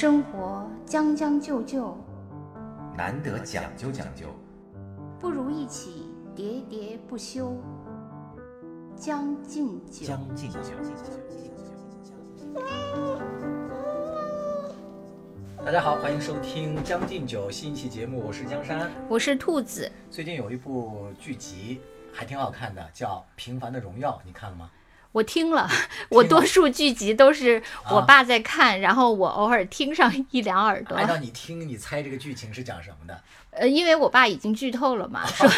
生活将将就就，难得讲究讲究，不如一起喋喋不休。将进酒，将进酒。大家好，欢迎收听《将进酒》新一期节目，我是江山。我是兔子。最近有一部剧集还挺好看的，叫《平凡的荣耀》，你看了吗？我听了，我多数剧集都是我爸在看，然后我偶尔听上一两耳朵。按照你听，你猜这个剧情是讲什么的？呃，因为我爸已经剧透了嘛，说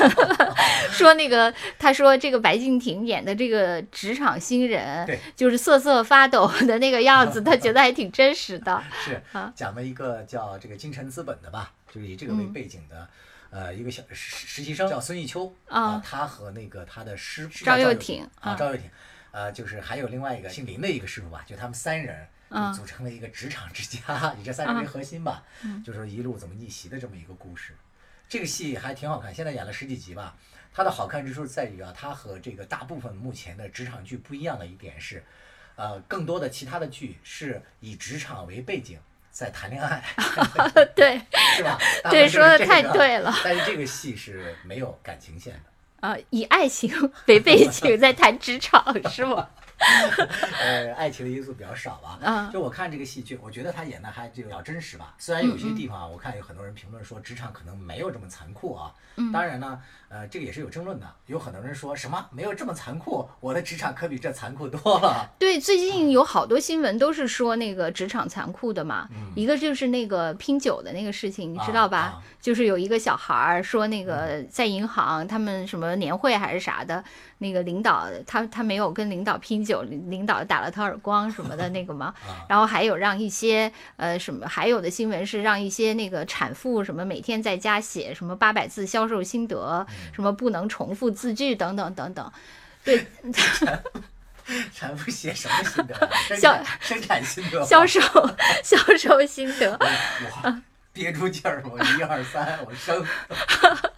说那个，他说这个白敬亭演的这个职场新人，对，就是瑟瑟发抖的那个样子，他觉得还挺真实的。是啊，讲了一个叫这个金城资本的吧，就是以这个为背景的，呃，一个小实实习生叫孙艺秋啊，他和那个他的师傅赵又廷啊，赵又廷。呃，就是还有另外一个姓林的一个师傅吧，就他们三人组成了一个职场之家，以这三人为核心吧，就是一路怎么逆袭的这么一个故事。这个戏还挺好看，现在演了十几集吧。它的好看之处在于啊，它和这个大部分目前的职场剧不一样的一点是，呃，更多的其他的剧是以职场为背景在谈恋爱，对，是吧？对，说的太对了。但是这个戏是没有感情线的。啊，以爱情 为背景在谈职场是吗？呃，爱情的因素比较少吧。嗯，就我看这个戏剧，我觉得他演的还就比较真实吧。虽然有些地方，我看有很多人评论说职场可能没有这么残酷啊。嗯。当然呢，呃，这个也是有争论的。有很多人说什么没有这么残酷，我的职场可比这残酷多了。对，最近有好多新闻都是说那个职场残酷的嘛。嗯。一个就是那个拼酒的那个事情，你知道吧？就是有一个小孩儿说那个在银行他们什么年会还是啥的。那个领导他他没有跟领导拼酒，领导打了他耳光什么的那个吗？然后还有让一些呃什么，还有的新闻是让一些那个产妇什么每天在家写什么八百字销售心得，什么不能重复字句等等等等。对，产妇写什么心得？销生产心得？销售销售心得？我憋住劲儿，我一二三，我生。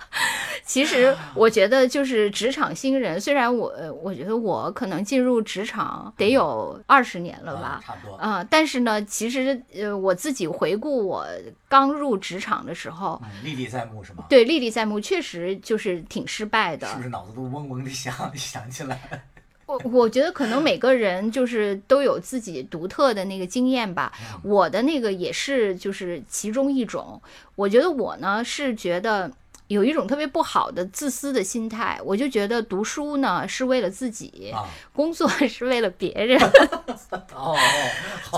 其实 我觉得就是职场新人，虽然我我觉得我可能进入职场得有二十年了吧，差不多啊。但是呢，其实呃我自己回顾我刚入职场的时候，历历在目是吗？对，历历在目，确实就是挺失败的。是不是脑子都嗡嗡的响 想起来？我我觉得可能每个人就是都有自己独特的那个经验吧。我的那个也是就是其中一种。我觉得我呢是觉得。有一种特别不好的自私的心态，我就觉得读书呢是为了自己，工作是为了别人。哦，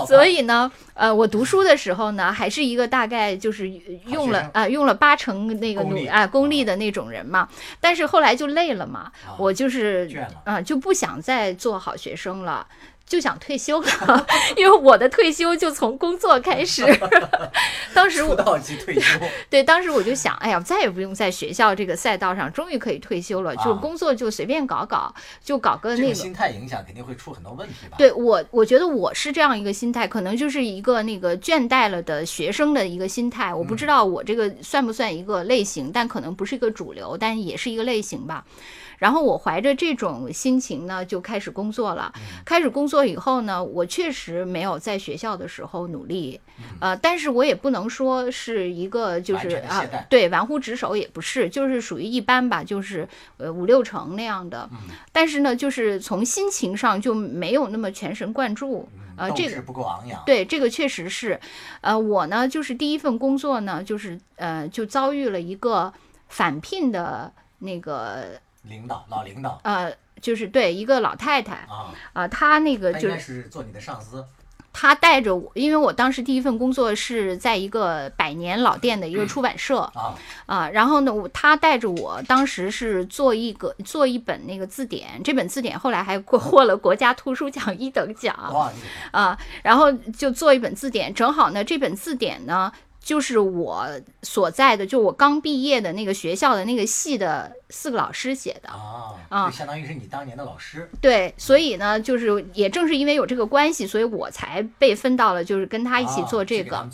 所以呢，呃，我读书的时候呢，还是一个大概就是用了啊用了八成那个努啊功力的那种人嘛。但是后来就累了嘛，我就是啊就不想再做好学生了。就想退休了，因为我的退休就从工作开始。当时我到即退休。对，当时我就想，哎呀，再也不用在学校这个赛道上，终于可以退休了，就工作就随便搞搞，就搞个那个。心态影响肯定会出很多问题吧？对我，我觉得我是这样一个心态，可能就是一个那个倦怠了的学生的一个心态。我不知道我这个算不算一个类型，但可能不是一个主流，但也是一个类型吧。然后我怀着这种心情呢，就开始工作了。开始工作以后呢，我确实没有在学校的时候努力，呃，但是我也不能说是一个就是啊，对，玩忽职守也不是，就是属于一般吧，就是呃五六成那样的。但是呢，就是从心情上就没有那么全神贯注，呃，这个不够昂扬。对，这个确实是，呃，我呢就是第一份工作呢，就是呃就遭遇了一个返聘的那个。领导，老领导，呃，就是对一个老太太啊，啊，她那个就是做你的上司，她带着我，因为我当时第一份工作是在一个百年老店的一个出版社啊。啊，然后呢，我她带着我，当时是做一个做一本那个字典，这本字典后来还获获了国家图书奖一等奖，啊，然后就做一本字典，正好呢，这本字典呢。就是我所在的，就我刚毕业的那个学校的那个系的四个老师写的。啊，相当于是你当年的老师。对，所以呢，就是也正是因为有这个关系，所以我才被分到了，就是跟他一起啊做这个。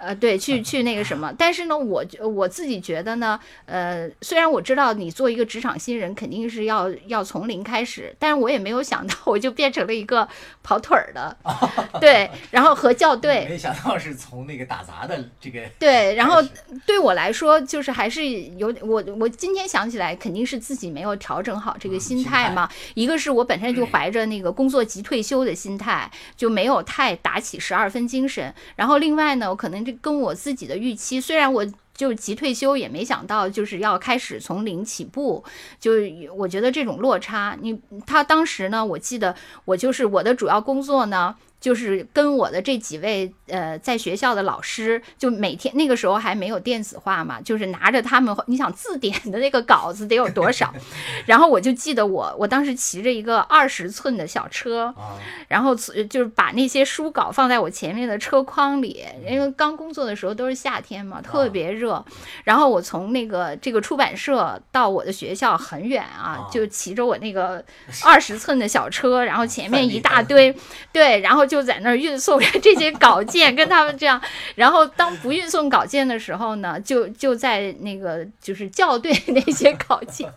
呃，对，去去那个什么，但是呢，我觉我自己觉得呢，呃，虽然我知道你做一个职场新人肯定是要要从零开始，但是我也没有想到我就变成了一个跑腿儿的，对，然后和校对，没想到是从那个打杂的这个对，然后对我来说，就是还是有我我今天想起来，肯定是自己没有调整好这个嗯心心态态嘛。一个是我本身就怀着那个工作即退休的心态，就没有太打起十二分精神。然后另外呢，我可能跟我自己的预期，虽然我。就急退休，也没想到就是要开始从零起步，就我觉得这种落差，你他当时呢，我记得我就是我的主要工作呢，就是跟我的这几位呃在学校的老师，就每天那个时候还没有电子化嘛，就是拿着他们，你想字典的那个稿子得有多少？然后我就记得我我当时骑着一个二十寸的小车，啊，然后就是把那些书稿放在我前面的车筐里，因为刚工作的时候都是夏天嘛，特别热。然后我从那个这个出版社到我的学校很远啊啊，就骑着我那个二十寸的小车，然后前面 一大堆，对，然后就在那儿运送这些稿件，跟他们这样。然后当不运送稿件的时候呢，就就在那个就是校对那些稿件。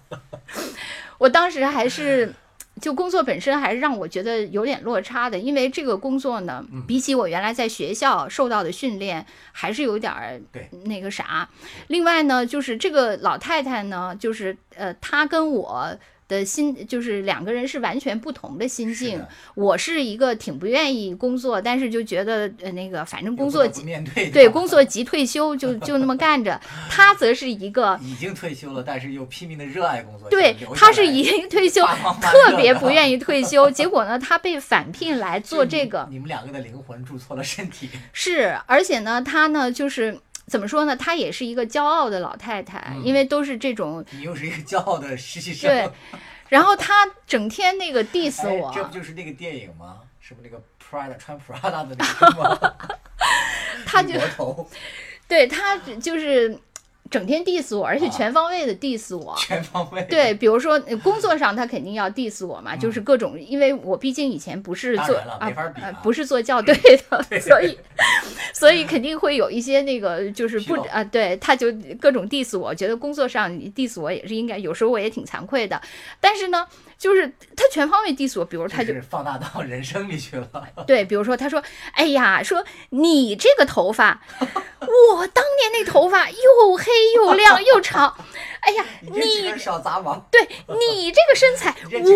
我当时还是。就工作本身还是让我觉得有点落差的，因为这个工作呢，比起我原来在学校受到的训练，还是有点儿那个啥。另外呢，就是这个老太太呢，就是呃，她跟我的心就是两个人是完全不同的心境是。我是一个挺不愿意工作，但是就觉得呃那个反正工作不得不面对对工作即退休就 就那么干着。他则是一个已经退休了，但是又拼命的热爱工作。对他是已经退休，特别不愿意退休。结果呢，他被返聘来做这个，你们两个的灵魂住错了身体。是，而且呢，他呢就是怎么说呢，她也是一个骄傲的老太太，嗯因为都是这种你又是一个骄傲的实习生。对。然后她整天那个 diss 哎我，这不就是那个电影吗？是不是那个 Prada 穿 Prada 的那个吗？他就 对他就是整天 diss 我，而且啊。全方位的 diss 我。全方位。对，比如说呃工作上他肯定要 diss 我嘛，就是各种，因为我毕竟以前不是做啊不是做校 对的，所以 所以肯定会有一些那个就是不啊，对，他就各种 diss 我，觉得工作上 diss 我也是应该，有时候我也挺惭愧的，但是呢，就是他全方位 diss 我，比如他就就是放大到人生里去了。对，比如说他说，哎呀，说你这个头发，我当年那头发又黑又亮又长，哎呀，你小杂毛，对你这个身材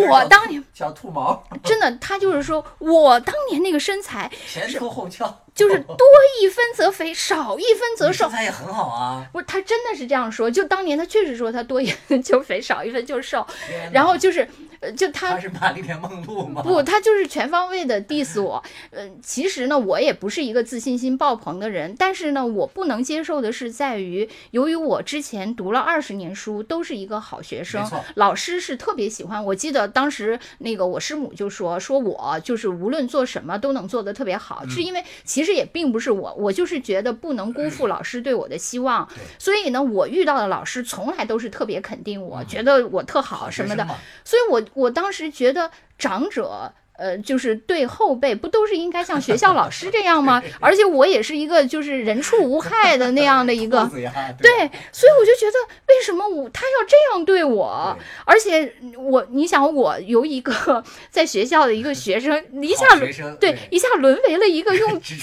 我当年小兔毛，真的，他就是说我当年那个身材前凸后翘，就是 多一分则肥，少一分则瘦。你身材也很好啊。不是，他真的是这样说。就当年他确实说他多一分就肥，少一分就瘦。然后就是，呃，就他他是玛丽莲梦露吗？不，他就是全方位的 diss 我。呃，其实呢，我也不是一个自信心爆棚的人，但是呢，我不能接受的是在于，由于我之前读了二十年书，都是一个好学生，老师是特别喜欢。我记得当时那个我师母就说，说我就是无论做什么都能做得特别好，嗯是因为其实也并不是我，我就是觉得不能辜负老师对我的希望，对所以呢，我遇到的老师从来都是特别肯定我，嗯觉得我特好好什么的。所以我我当时觉得长者。呃，就是对后辈不都是应该像学校老师这样吗？而且我也是一个就是人畜无害的那样的一个 对，所以我就觉得为什么我他要这样对我？对而且我你想我由一个 在学校的一个学生，一下对一下沦为了一个用自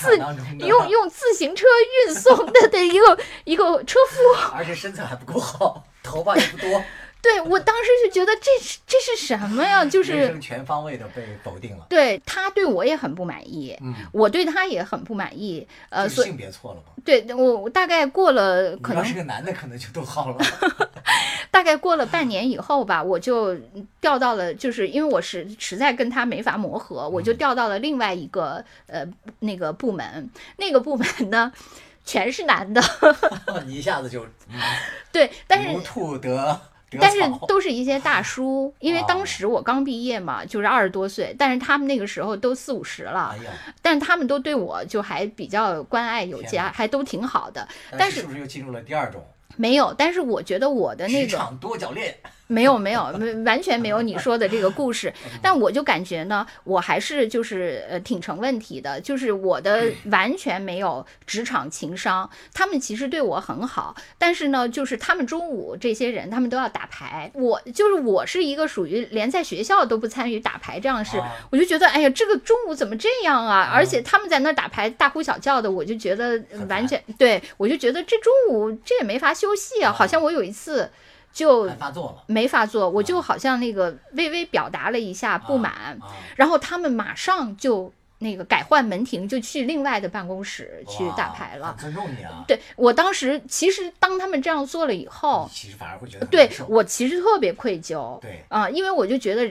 用用自行车运送的的一个一个车夫。而且身材还不够好，头发也不多，对我当时就觉得这是这是什么呀？就是全方位的被否定了。对他对我也很不满意，嗯，我对他也很不满意。呃，所以性别错了吗。对我我大概过了可能是个男的，可能就都好了。大概过了半年以后吧，我就调到了，就是因为我实实在跟他没法磨合，我就嗯调到了另外一个呃那个部门。那个部门呢，全是男的，你一下子就嗯对，但是如兔得但是都是一些大叔，因为当时我刚毕业嘛，就是二十多岁，但是他们那个时候都四五十了，但是他们都对我就还比较关爱有加，还都挺好的。但是是不是又进入了第二种？没有，但是我觉得我的那个多角恋。没有没有，完全没有你说的这个故事。但我就感觉呢，我还是就是呃挺成问题的，就是我的完全没有职场情商。他们其实对我很好，但是呢，就是他们中午这些人，他们都要打牌。我就是我是一个属于连在学校都不参与打牌这样的事，我就觉得哎呀，这个中午怎么这样啊？而且他们在那打牌大呼小叫的，我就觉得完全对我就觉得这中午这也没法休息啊，好像我有一次。就没发作，我就好像那个微微表达了一下不满，然后他们马上就。那个改换门庭，就去另外的办公室去打牌了。尊重你啊！对我当时，其实当他们这样做了以后，其实反而会觉得对我其实特别愧疚。对啊，因为我就觉得，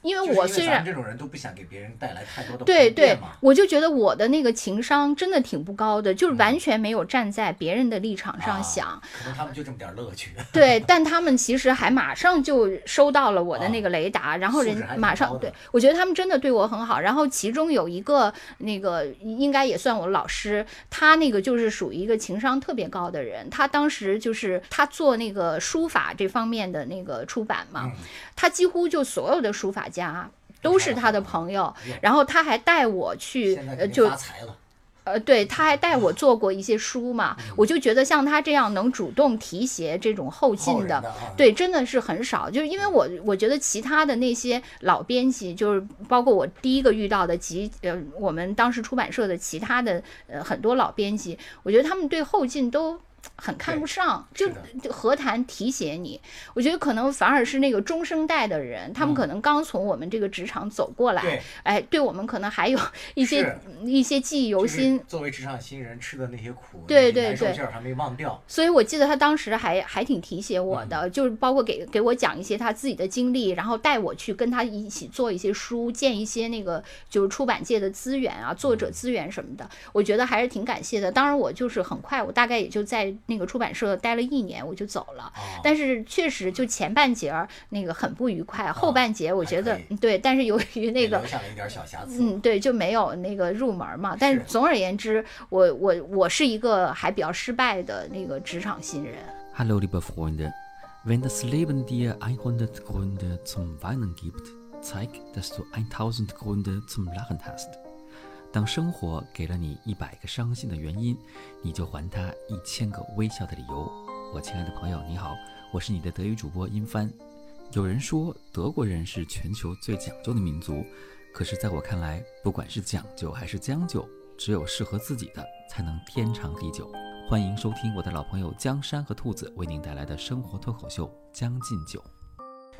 因为我虽然这种人都不想给别人带来太多的对对，我就觉得我的那个情商真的挺不高的，就是完全没有站在别人的立场上想。可能他们就这么点乐趣。对，但他们其实还马上就收到了我的那个雷达，然后人马上对我觉得他们真的对我很好。然后其中有一个。个那个应该也算我老师，他那个就是属于一个情商特别高的人。他当时就是他做那个书法这方面的那个出版嘛，他几乎就所有的书法家都是他的朋友。然后他还带我去，呃，就。呃，对，他还带我做过一些书嘛，我就觉得像他这样能主动提携这种后进的，对，真的是很少。就是因为我我觉得其他的那些老编辑，就是包括我第一个遇到的及呃我们当时出版社的其他的呃很多老编辑，我觉得他们对后进都。很看不上，就何谈提携你？我觉得可能反而是那个中生代的人，他们可能刚从我们这个职场走过来，哎，对我们可能还有一些一些记忆犹新。作为职场新人吃的那些苦，对对对，还没忘掉。所以我记得他当时还还挺提携我的，就是包括给给我讲一些他自己的经历，然后带我去跟他一起做一些书，建一些那个就是出版界的资源啊，作者资源什么的。我觉得还是挺感谢的。当然，我就是很快，我大概也就在。那个出版社待了一年，我就走了。但是确实，就前半截儿那个很不愉快，后半截我觉得对。但是由于那个留下了一点小瑕疵，嗯，对，就没有那个入门嘛。但是总而言之，我我我是一个还比较失败的那个职场新人。Hallo liebe Freunde, wenn das Leben dir 100 Gründe zum Weinen gibt, zeig, dass du 1000 Gründe zum Lachen hast. 当生活给了你一百个伤心的原因，你就还他一千个微笑的理由。我亲爱的朋友，你好，我是你的德语主播殷帆。有人说德国人是全球最讲究的民族，可是在我看来，不管是讲究还是将就，只有适合自己的才能天长地久。欢迎收听我的老朋友江山和兔子为您带来的生活脱口秀《将进酒》。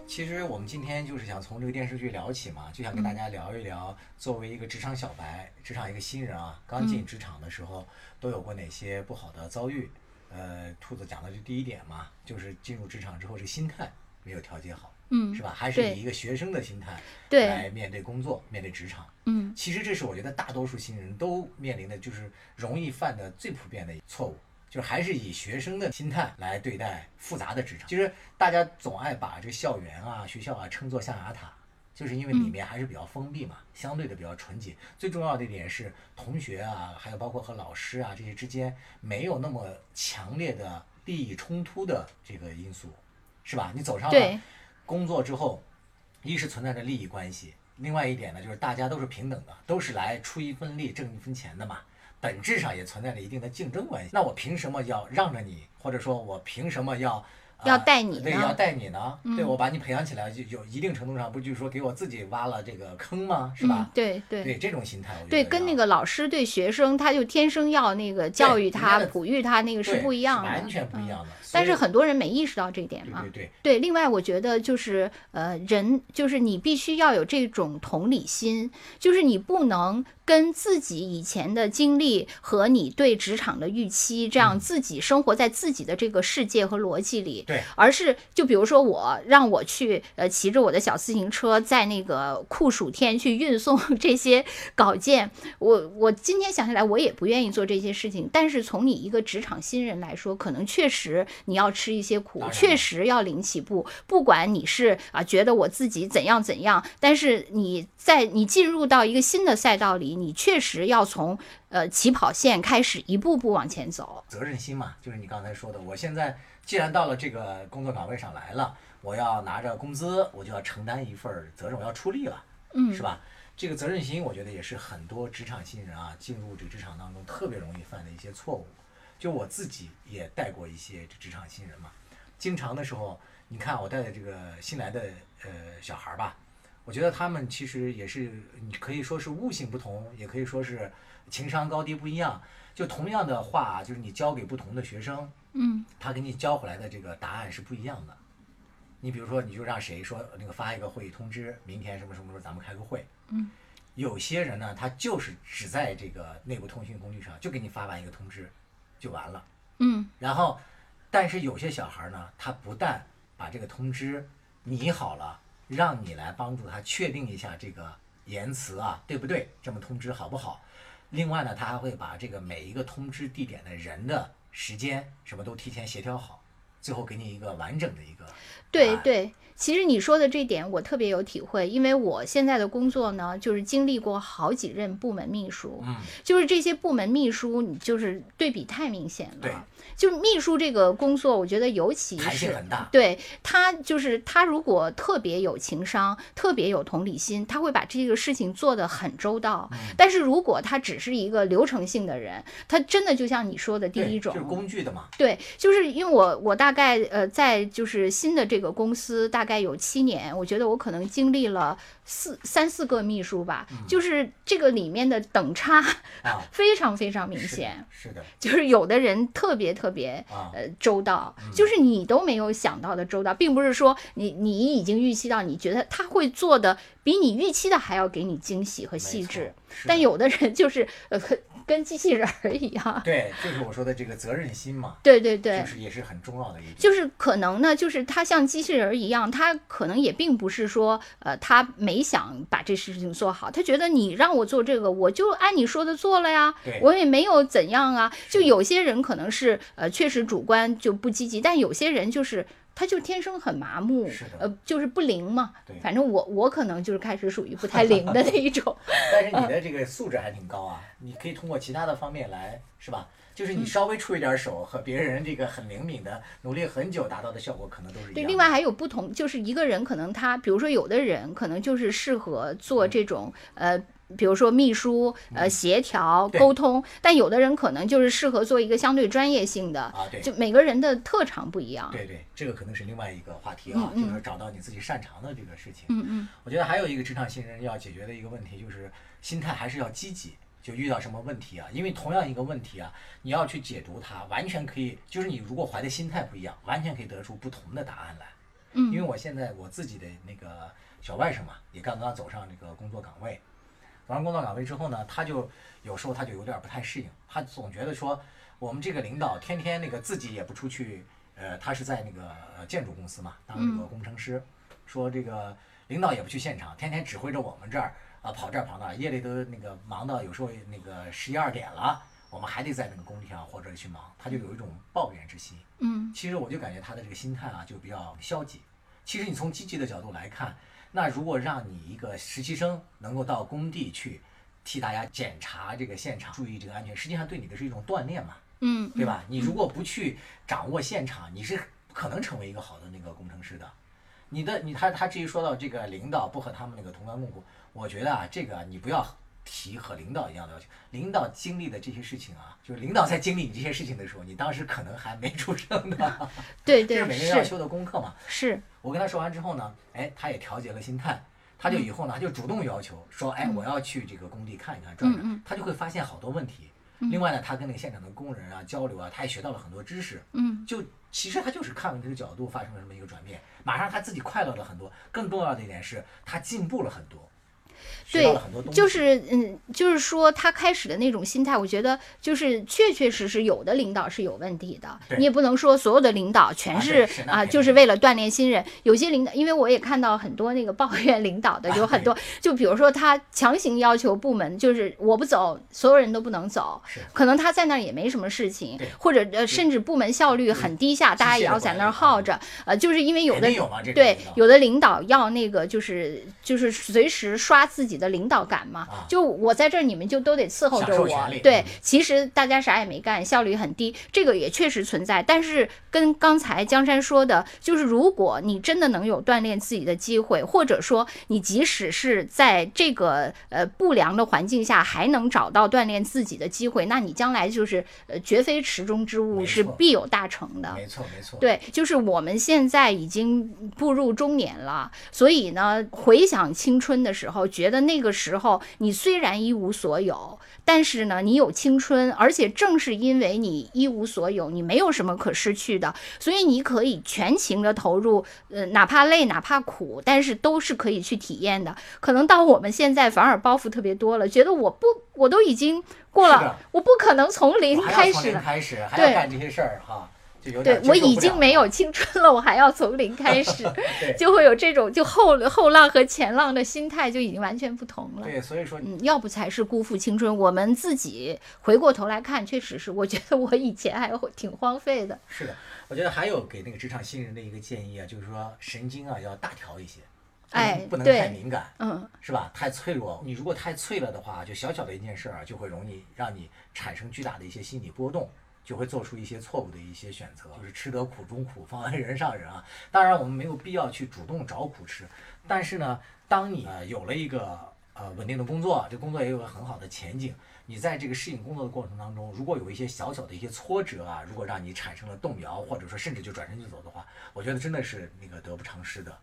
其实我们今天就是想从这个电视剧聊起嘛，就想跟大家聊一聊，作为一个职场小白，职场一个新人啊，刚进职场的时候都有过哪些不好的遭遇？呃，兔子讲的就第一点嘛，就是进入职场之后这心态没有调节好，嗯，是吧？还是以一个学生的心态来面对工作、面对职场，嗯，其实这是我觉得大多数新人都面临的就是容易犯的最普遍的错误。就还是以学生的心态来对待复杂的职场。其实大家总爱把这校园啊、学校啊称作象牙塔，就是因为里面还是比较封闭嘛，相对的比较纯洁。最重要的一点是，同学啊，还有包括和老师啊这些之间没有那么强烈的利益冲突的这个因素，是吧？你走上了工作之后，一是存在着利益关系，另外一点呢，就是大家都是平等的，都是来出一份力挣一分钱的嘛。本质上也存在着一定的竞争关系。那我凭什么要让着你，或者说我凭什么要？要带你，对，要带你呢。对我把你培养起来，就有一定程度上，不就是说给我自己挖了这个坑吗？是吧？对对对，这种心态，对，跟那个老师对学生，他就天生要那个教育他、哺育他，那个是不一样的，完全不一样的。但是很多人没意识到这一点嘛。对对对。另外，我觉得就是呃，人就是你必须要有这种同理心，就是你不能跟自己以前的经历和你对职场的预期，这样自己生活在自己的这个世界和逻辑里。对，而是就比如说我让我去呃骑着我的小自行车在那个酷暑天去运送 这些稿件，我我今天想起来我也不愿意做这些事情。但是从你一个职场新人来说，可能确实你要吃一些苦确实要零起步。不管你是啊觉得我自己怎样怎样，但是你在你进入到一个新的赛道里，你确实要从呃起跑线开始一步步往前走。责任心嘛，就是你刚才说的，我现在既然到了这个工作岗位上来了，我要拿着工资，我就要承担一份责任，我要出力了，嗯是吧？这个责任心，我觉得也是很多职场新人啊进入这个职场当中特别容易犯的一些错误。就我自己也带过一些职场新人嘛，经常的时候，你看我带的这个新来的呃小孩儿吧，我觉得他们其实也是，你可以说是悟性不同，也可以说是情商高低不一样。就同样的话，就是你教给不同的学生，嗯他给你教回来的这个答案是不一样的。你比如说，你就让谁说那个发一个会议通知，明天什么什么时候咱们开个会。嗯。有些人呢，他就是只在这个内部通讯工具上就给你发完一个通知，就完了。嗯然后，但是有些小孩呢，他不但把这个通知拟好了，让你来帮助他确定一下这个言辞啊，对不对？这么通知好不好？另外呢，他还会把这个每一个通知地点的人的时间什么都提前协调好，最后给你一个完整的一个。对对，其实你说的这点我特别有体会，因为我现在的工作呢，就是经历过好几任部门秘书，嗯，就是这些部门秘书，你就是对比太明显了对了。就是秘书这个工作，我觉得尤其弹性是很大。对他，就是他如果特别有情商，特别有同理心，他会把这个事情做得很周到。嗯但是如果他只是一个流程性的人，他真的就像你说的第一种，就是工具的嘛。对，就是因为我我大概呃在就是新的这个公司大概有七年，我觉得我可能经历了四三四个秘书吧，就是这个里面的等差啊 非常非常明显，是的。就是有的人特别特别啊，呃周到，就是你都没有想到的周到，并不是说你你已经预期到，你觉得他会做的比你预期的还要给你惊喜和细致，但有的人就是呃跟跟机器人儿一样，对，就是我说的这个责任心嘛，对对对，就是也是很重要的一点。就是可能呢，就是他像机器人儿一样，他可能也并不是说，呃，他没想把这事情做好，他觉得你让我做这个，我就按你说的做了呀对，我也没有怎样啊。就有些人可能是，呃，确实主观就不积极，但有些人就是。他就天生很麻木，呃，就是不灵嘛对。反正我我可能就是开始属于不太灵的那一种。但是你的这个素质还挺高啊，你可以通过其他的方面来，是吧？就是你稍微出一点手，和别人这个很灵敏的努力很久达到的效果，可能都是一样对，的。另外还有不同，就是一个人可能他，比如说有的人可能就是适合做这种呃。比如说秘书，呃，协调、沟通，但有的人可能就是适合做一个相对专业性的，啊，对就每个人的特长不一样。对对，这个可能是另外一个话题啊，就是找到你自己擅长的这个事情。嗯嗯我觉得还有一个职场新人要解决的一个问题，就是心态还是要积极。就遇到什么问题啊？因为同样一个问题啊，你要去解读它，完全可以，就是你如果怀的心态不一样，完全可以得出不同的答案来。嗯因为我现在我自己的那个小外甥嘛，也刚刚走上这个工作岗位，走上工作岗位之后呢，他就有时候他就有点不太适应，他总觉得说我们这个领导天天那个自己也不出去，呃，他是在那个呃建筑公司嘛，当那个工程师，说这个领导也不去现场，天天指挥着我们这儿啊跑这儿跑那儿，夜里都那个忙到有时候那个十一二点了，我们还得在那个工地上或者去忙，他就有一种抱怨之心。嗯其实我就感觉他的这个心态啊，就比较消极。其实你从积极的角度来看，那如果让你一个实习生能够到工地去替大家检查这个现场，注意这个安全，实际上对你的是一种锻炼嘛，嗯，对吧？你如果不去掌握现场，你是不可能成为一个好的那个工程师的。你的你他他至于说到这个领导不和他们那个同甘共苦，我觉得啊，这个你不要提和领导一样的要求。领导经历的这些事情啊，就是领导在经历你这些事情的时候，你当时可能还没出生呢。对对 这是每个人要修的功课嘛。是，我跟他说完之后呢，哎，他也调节了心态，他就以后呢，他就主动要求说，哎，我要去这个工地看一看，转转，他就会发现好多问题。另外呢，他跟那个现场的工人啊交流啊，他也学到了很多知识。嗯就其实他就是看问题的角度发生了这么一个转变，马上他自己快乐了很多。更重要的一点是，他进步了很多。对，就是嗯，就是说他开始的那种心态，我觉得就是确确实实有的领导是有问题的。你也不能说所有的领导全是啊，就是为了锻炼新人。有些领导，因为我也看到很多那个抱怨领导的，有很多，就比如说他强行要求部门，就是我不走，所有人都不能走。可能他在那儿也没什么事情，或者呃，甚至部门效率很低下，大家也要在那儿耗着。呃，就是因为有的对有的领导要那个就是就是随时刷自己的。领导感嘛，就我在这儿，你们就都得伺候着我。对，其实大家啥也没干，效率很低，这个也确实存在。但是跟刚才江山说的，就是如果你真的能有锻炼自己的机会，或者说你即使是在这个呃不良的环境下，还能找到锻炼自己的机会，那你将来就是呃绝非池中之物，是必有大成的。没错，没错。对，就是我们现在已经步入中年了，所以呢，回想青春的时候，觉得那。那个时候，你虽然一无所有，但是呢，你有青春，而且正是因为你一无所有，你没有什么可失去的，所以你可以全情的投入，呃，哪怕累，哪怕苦，但是都是可以去体验的。可能到我们现在，反而包袱特别多了，觉得我不，我都已经过了，我不可能从零开始，开始还要干这些事儿哈。对我已经没有青春了，我还要从零开始，就会有这种就后后浪和前浪的心态就已经完全不同了。对，所以说，嗯，要不才是辜负青春。我们自己回过头来看，确实是，我觉得我以前还挺荒废的。是的，我觉得还有给那个职场新人的一个建议啊，就是说神经啊要大条一些，哎，不能太敏感，嗯，是吧？太脆弱，你如果太脆了的话，就小小的一件事儿啊，就会容易让你产生巨大的一些心理波动。就会做出一些错误的一些选择，就是吃得苦中苦，方为人上人啊。当然，我们没有必要去主动找苦吃，但是呢，当你呃有了一个呃稳定的工作，这工作也有个很好的前景，你在这个适应工作的过程当中，如果有一些小小的一些挫折啊，如果让你产生了动摇，或者说甚至就转身就走的话，我觉得真的是那个得不偿失的。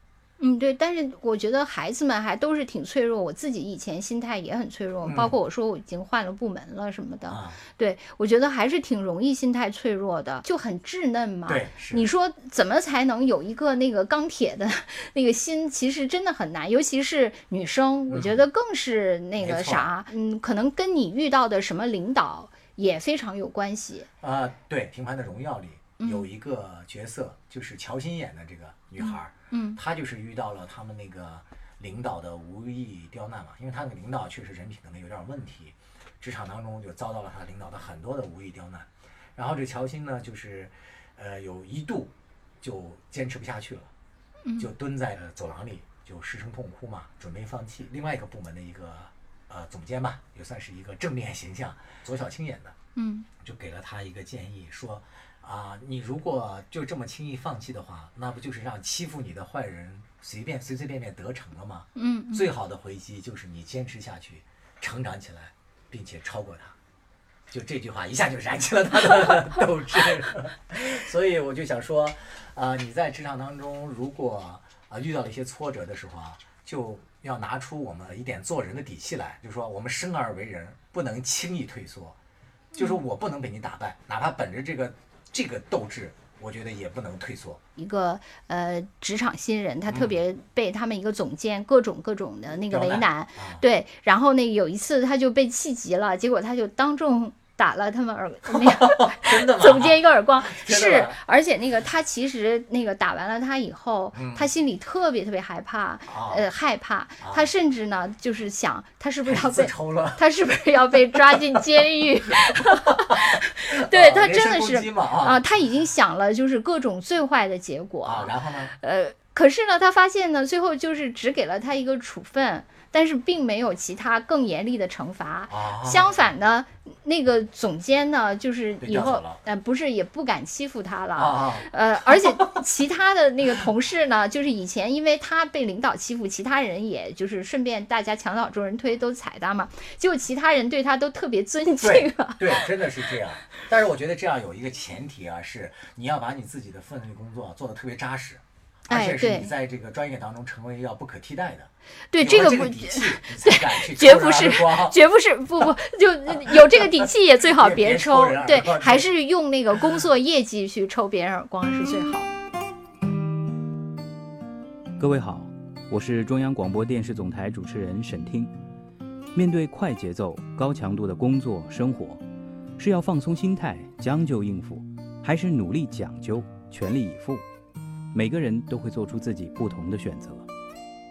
嗯，对，但是我觉得孩子们还都是挺脆弱。我自己以前心态也很脆弱，包括我说我已经换了部门了什么的。对，我觉得还是挺容易心态脆弱的，就很稚嫩嘛。对，你说怎么才能有一个那个钢铁的那个心？其实真的很难，尤其是女生，我觉得更是那个啥。嗯，可能跟你遇到的什么领导也非常有关系。啊，对，《平凡的荣耀》里有一个角色，就是乔欣演的这个女孩。嗯，他就是遇到了他们那个领导的无意刁难嘛，因为他那个领导确实人品可能有点问题，职场当中就遭到了他领导的很多的无意刁难，然后这乔欣呢，就是呃有一度就坚持不下去了，就蹲在了走廊里就失声痛哭嘛，准备放弃。另外一个部门的一个呃总监吧，也算是一个正面形象，左小青演的，嗯，就给了他一个建议说。啊，你如果就这么轻易放弃的话，那不就是让欺负你的坏人随便随随便便得逞了吗？嗯，最好的回击就是你坚持下去，成长起来，并且超过他。就这句话一下就燃起了他的 斗志。所以我就想说，啊，你在职场当中，如果啊遇到了一些挫折的时候啊，就要拿出我们一点做人的底气来，就是说我们生而为人，不能轻易退缩，就是我不能被你打败，哪怕本着这个。这个斗志，我觉得也不能退缩。一个呃，职场新人，他特别被他们一个总监各种各种的那个为难，对。然后那有一次他就被气急了，结果他就当众。打了他们耳那个 总监一个耳光，是，而且那个他其实那个打完了他以后，他心里特别特别害怕，呃害怕，他甚至呢就是想他是不是要被他是不是要被抓进监狱？对他真的是啊，他已经想了就是各种最坏的结果。然后呢？呃，可是呢，他发现呢，最后就是只给了他一个处分。但是并没有其他更严厉的惩罚，相反呢，那个总监呢，就是以后呃不是也不敢欺负他了，呃，而且其他的那个同事呢，就是以前因为他被领导欺负，其他人也就是顺便大家墙倒众人推都踩他嘛，结果其他人对他都特别尊敬啊，对，真的是这样。但是我觉得这样有一个前提啊，是你要把你自己的分内工作做得特别扎实。而且是你在这个专业当中成为要不可替代的，对这个不，对，绝不是，绝不是，不不，就有这个底气也最好 别抽，对，还是用那个工作 业绩去抽别人耳光是最好。各位好，我是中央广播电视总台主持人沈听。面对快节奏、高强度的工作生活，是要放松心态、将就应付，还是努力讲究、全力以赴？每个人都会做出自己不同的选择。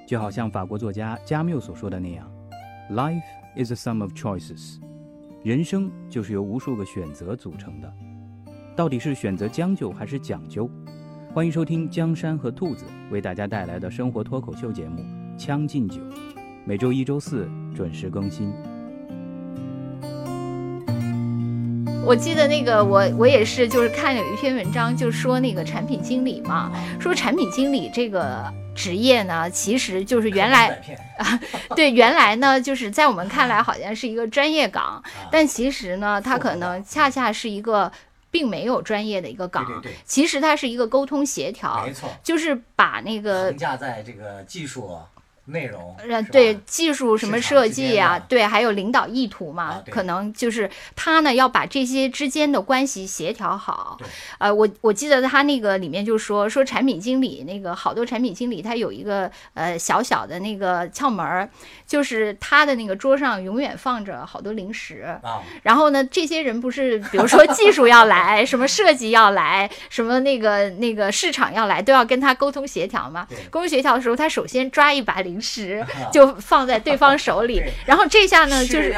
就好像法国作家加缪所说的那样：“Life is a sum of choices。”人生就是由无数个选择组成的。到底是选择将就还是讲究？欢迎收听江山和兔子为大家带来的生活脱口秀节目《将进酒》，每周一、周四准时更新。我记得那个我我也是，就是看有一篇文章，就说那个产品经理嘛，说产品经理这个职业呢，其实就是原来啊，对，原来呢，就是在我们看来好像是一个专业岗，但其实呢，它可能恰恰是一个。并没有专业的一个岗，对对其实它是一个沟通协调，没错，就是把那个横架在这个技术。内容，对技术什么设计呀，对，还有领导意图嘛，可能就是他呢要把这些之间的关系协调好。呃，我我记得他那个里面就说说产品经理那个好多产品经理他有一个呃小小的那个窍门儿，就是他的那个桌上永远放着好多零食。啊，然后呢，这些人不是比如说技术要来，什么设计要来，什么那个那个市场要来，都要跟他沟通协调嘛。沟通协调的时候，他首先抓一把零。时就放在对方手里，然后这下呢就是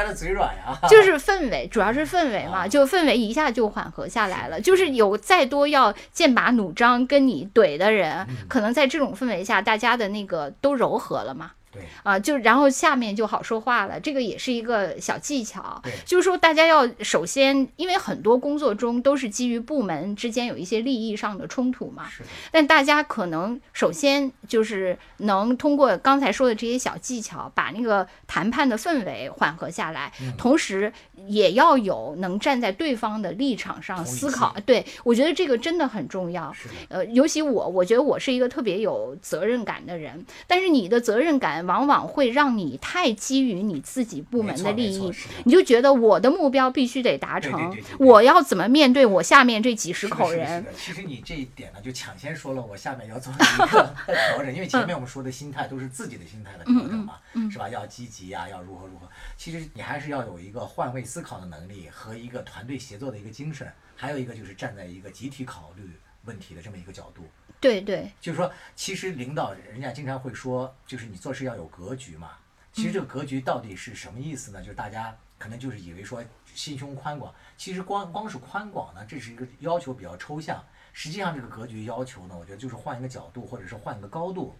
就是氛围，主要是氛围嘛，就氛围一下就缓和下来了。就是有再多要剑拔弩张跟你怼的人，可能在这种氛围下，大家的那个都柔和了嘛。对啊，就然后下面就好说话了，这个也是一个小技巧。对，就是说大家要首先，因为很多工作中都是基于部门之间有一些利益上的冲突嘛。是但大家可能首先就是能通过刚才说的这些小技巧，把那个谈判的氛围缓和下来，同时也要有能站在对方的立场上思考。对，我觉得这个真的很重要。呃，尤其我，我觉得我是一个特别有责任感的人，但是你的责任感。往往会让你太基于你自己部门的利益，你就觉得我的目标必须得达成，我要怎么面对我下面这几十口人？其实你这一点呢，就抢先说了，我下面要做一个调整，因为前面我们说的心态都是自己的心态的调整嘛，是吧？要积极呀，要如何如何？其实你还是要有一个换位思考的能力和一个团队协作的一个精神，还有一个就是站在一个集体考虑问题的这么一个角度。对对，就是说，其实领导人家经常会说，就是你做事要有格局嘛。其实这个格局到底是什么意思呢？就是大家可能就是以为说心胸宽广，其实光光是宽广呢，这是一个要求比较抽象。实际上这个格局要求呢，我觉得就是换一个角度，或者是换一个高度。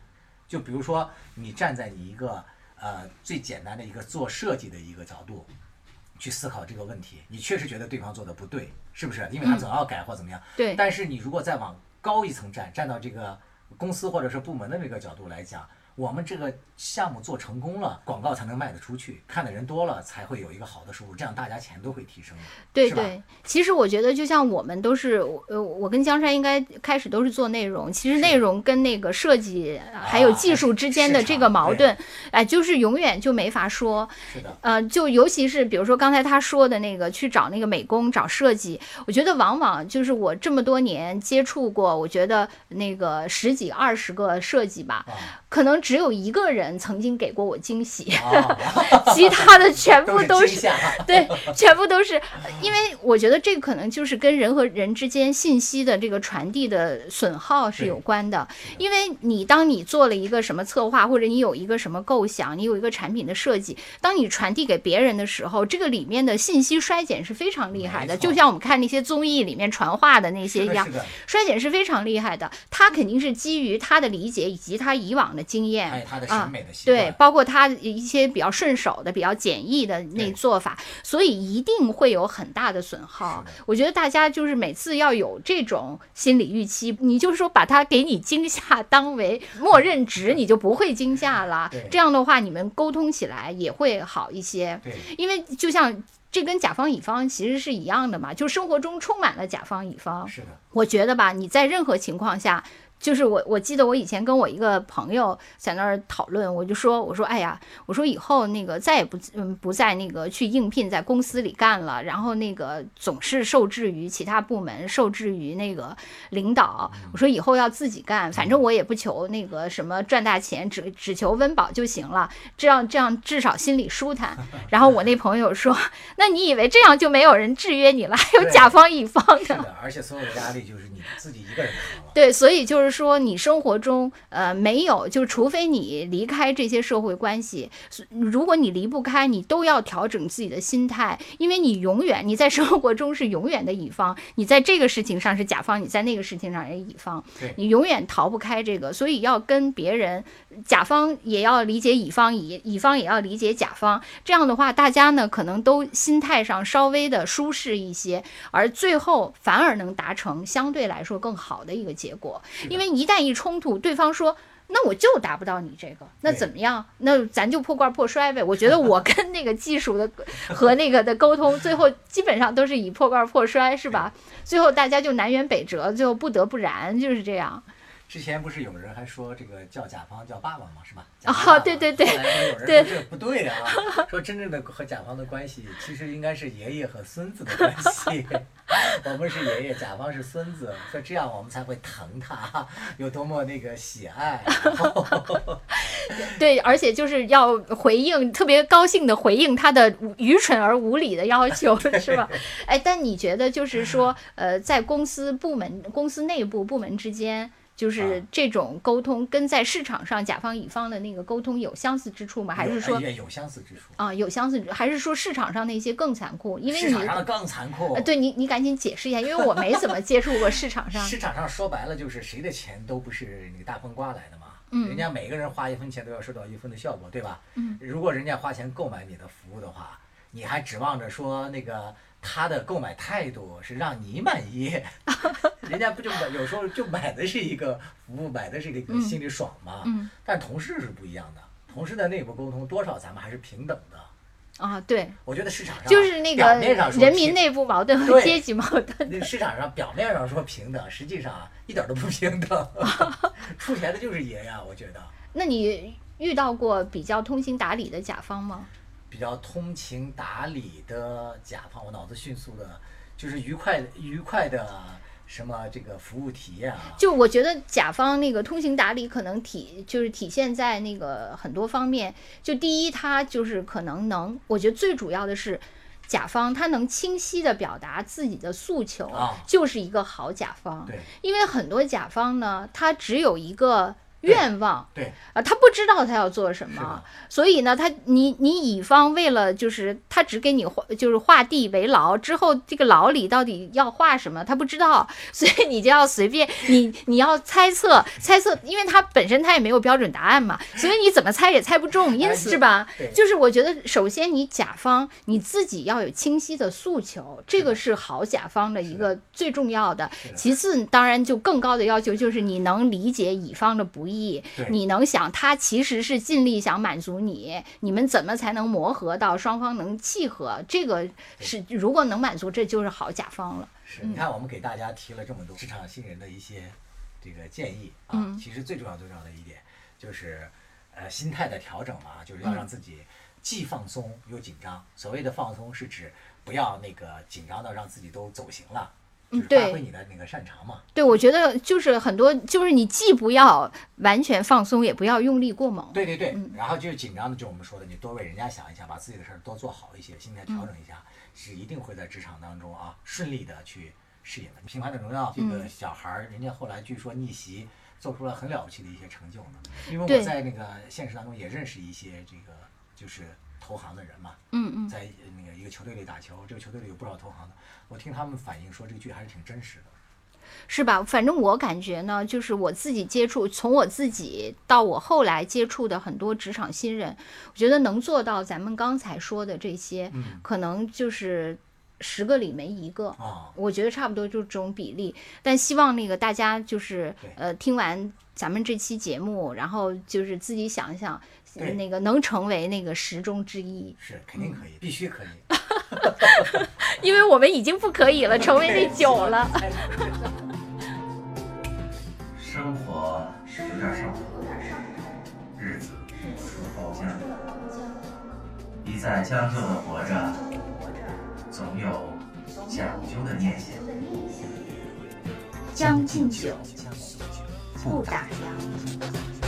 就比如说你站在你一个呃最简单的一个做设计的一个角度去思考这个问题，你确实觉得对方做的不对，是不是？因为他总要改或怎么样。对。但是你如果再往高一层站，站到这个公司或者是部门的这个角度来讲。我们这个项目做成功了，广告才能卖得出去，看的人多了，才会有一个好的收入，这样大家钱都会提升，对对，其实我觉得，就像我们都是，呃，我跟江山应该开始都是做内容，其实内容跟那个设计还有技术之间的这个矛盾，哎，就是永远就没法说。是的。呃，就尤其是比如说刚才他说的那个去找那个美工找设计，我觉得往往就是我这么多年接触过，我觉得那个十几二十个设计吧，可能。只有一个人曾经给过我惊喜，其他的全部都是 对，全部都是，因为我觉得这个可能就是跟人和人之间信息的这个传递的损耗是有关的。因为你当你做了一个什么策划，或者你有一个什么构想，你有一个产品的设计，当你传递给别人的时候，这个里面的信息衰减是非常厉害的。就像我们看那些综艺里面传话的那些一样，衰减是非常厉害的。他肯定是基于他的理解以及他以往的经验。还有他的审美的习惯，对，包括他一些比较顺手的、比较简易的那做法，所以一定会有很大的损耗。我觉得大家就是每次要有这种心理预期，你就是说把它给你惊吓当为默认值，你就不会惊吓了。这样的话，你们沟通起来也会好一些。对，因为就像这跟甲方乙方其实是一样的嘛，就生活中充满了甲方乙方。是的，我觉得吧，你在任何情况下。就是我，我记得我以前跟我一个朋友在那儿讨论，我就说，我说，哎呀，我说以后那个再也不，嗯，不再那个去应聘在公司里干了，然后那个总是受制于其他部门，受制于那个领导。我说以后要自己干，反正我也不求那个什么赚大钱，只只求温饱就行了，这样这样至少心里舒坦。然后我那朋友说，那你以为这样就没有人制约你了？还有甲方乙方的，而且所有的压力就是你自己一个人扛了。对，所以就是说，你生活中呃没有，就除非你离开这些社会关系，如果你离不开，你都要调整自己的心态，因为你永远你在生活中是永远的乙方，你在这个事情上是甲方，你在那个事情上是乙方，你永远逃不开这个，所以要跟别人，甲方也要理解乙方，乙乙方也要理解甲方，这样的话，大家呢可能都心态上稍微的舒适一些，而最后反而能达成相对来说更好的一个。结果，因为一旦一冲突，对方说那我就达不到你这个，那怎么样？那咱就破罐破摔呗。我觉得我跟那个技术的和那个的沟通，最后基本上都是以破罐破摔，是吧？最后大家就南辕北辙，最后不得不然，就是这样。之前不是有人还说这个叫甲方叫爸爸吗？是吧？啊，对对对，后来有人说这不对啊，说真正的和甲方的关系其实应该是爷爷和孙子的关系，我们是爷爷，甲方是孙子，说这样我们才会疼他，有多么那个喜爱。对，而且就是要回应，特别高兴的回应他的愚蠢而无理的要求，是吧？哎，但你觉得就是说，呃，在公司部门、公司内部部门之间。就是这种沟通跟在市场上甲方乙方的那个沟通有相似之处吗？还是说有相似之处啊？有相似，还是说市场上那些更残酷？因为你市场上的更残酷。对你，你赶紧解释一下，因为我没怎么接触过市场上。市场上说白了就是谁的钱都不是那个大风刮来的嘛。嗯。人家每个人花一分钱都要收到一分的效果，对吧？嗯。如果人家花钱购买你的服务的话，你还指望着说那个？他的购买态度是让你满意，人家不就买有时候就买的是一个服务，买的是一个心里爽嘛。嗯。但同事是不一样的，同事的内部沟通多少咱们还是平等的。啊，对。我觉得市场上就是那个人民内部矛盾和阶级矛盾。那市场上表面上说平等，实际上一点都不平等。出钱的就是爷呀，我觉得。那你遇到过比较通情达理的甲方吗？比较通情达理的甲方，我脑子迅速的，就是愉快愉快的什么这个服务体验啊。就我觉得甲方那个通情达理，可能体就是体现在那个很多方面。就第一，他就是可能能，我觉得最主要的是甲方他能清晰的表达自己的诉求，就是一个好甲方。对，因为很多甲方呢，他只有一个。愿望。对。啊，他不知道他要做什么，所以呢，他你你乙方为了就是他只给你画就是画地为牢，之后这个牢里到底要画什么他不知道，所以你就要随便你你要猜测猜测，因为他本身他也没有标准答案嘛，所以你怎么猜也猜不中，因此是吧？就是我觉得首先你甲方你自己要有清晰的诉求，这个是好甲方的一个最重要的。其次，当然就更高的要求就是你能理解乙方的不易。你能想他其实是尽力想满足你，你们怎么才能磨合到双方能契合？这个是如果能满足，这就是好甲方了。是，你看我们给大家提了这么多职场新人的一些这个建议啊，其实最重要最重要的一点就是呃心态的调整嘛，就是要让自己既放松又紧张。所谓的放松是指不要那个紧张到让自己都走形了。发挥你的那个擅长嘛？对，我觉得就是很多，就是你既不要完全放松，也不要用力过猛。对对对，然后就是紧张的，就我们说的，你多为人家想一想，把自己的事儿多做好一些，心态调整一下，是一定会在职场当中啊顺利的去适应的。《平凡的荣耀》这个小孩儿，人家后来据说逆袭做出了很了不起的一些成就呢。因为我在那个现实当中也认识一些这个就是投行的人嘛。嗯嗯。在那个一个球队里打球，这个球队里有不少投行的。我听他们反映说，这个剧还是挺真实的，是吧？反正我感觉呢，就是我自己接触，从我自己到我后来接触的很多职场新人，我觉得能做到咱们刚才说的这些，可能就是十个里没一个。我觉得差不多就是这种比例。但希望那个大家就是呃，听完咱们这期节目，然后就是自己想一想，那个能成为那个十中之一，是肯定可以，必须可以，因为我们已经不可以了，成为那九了。生活是有点上头的，日子是包浆。一再将就的活着，总有讲究的念想。将进酒，不打烊。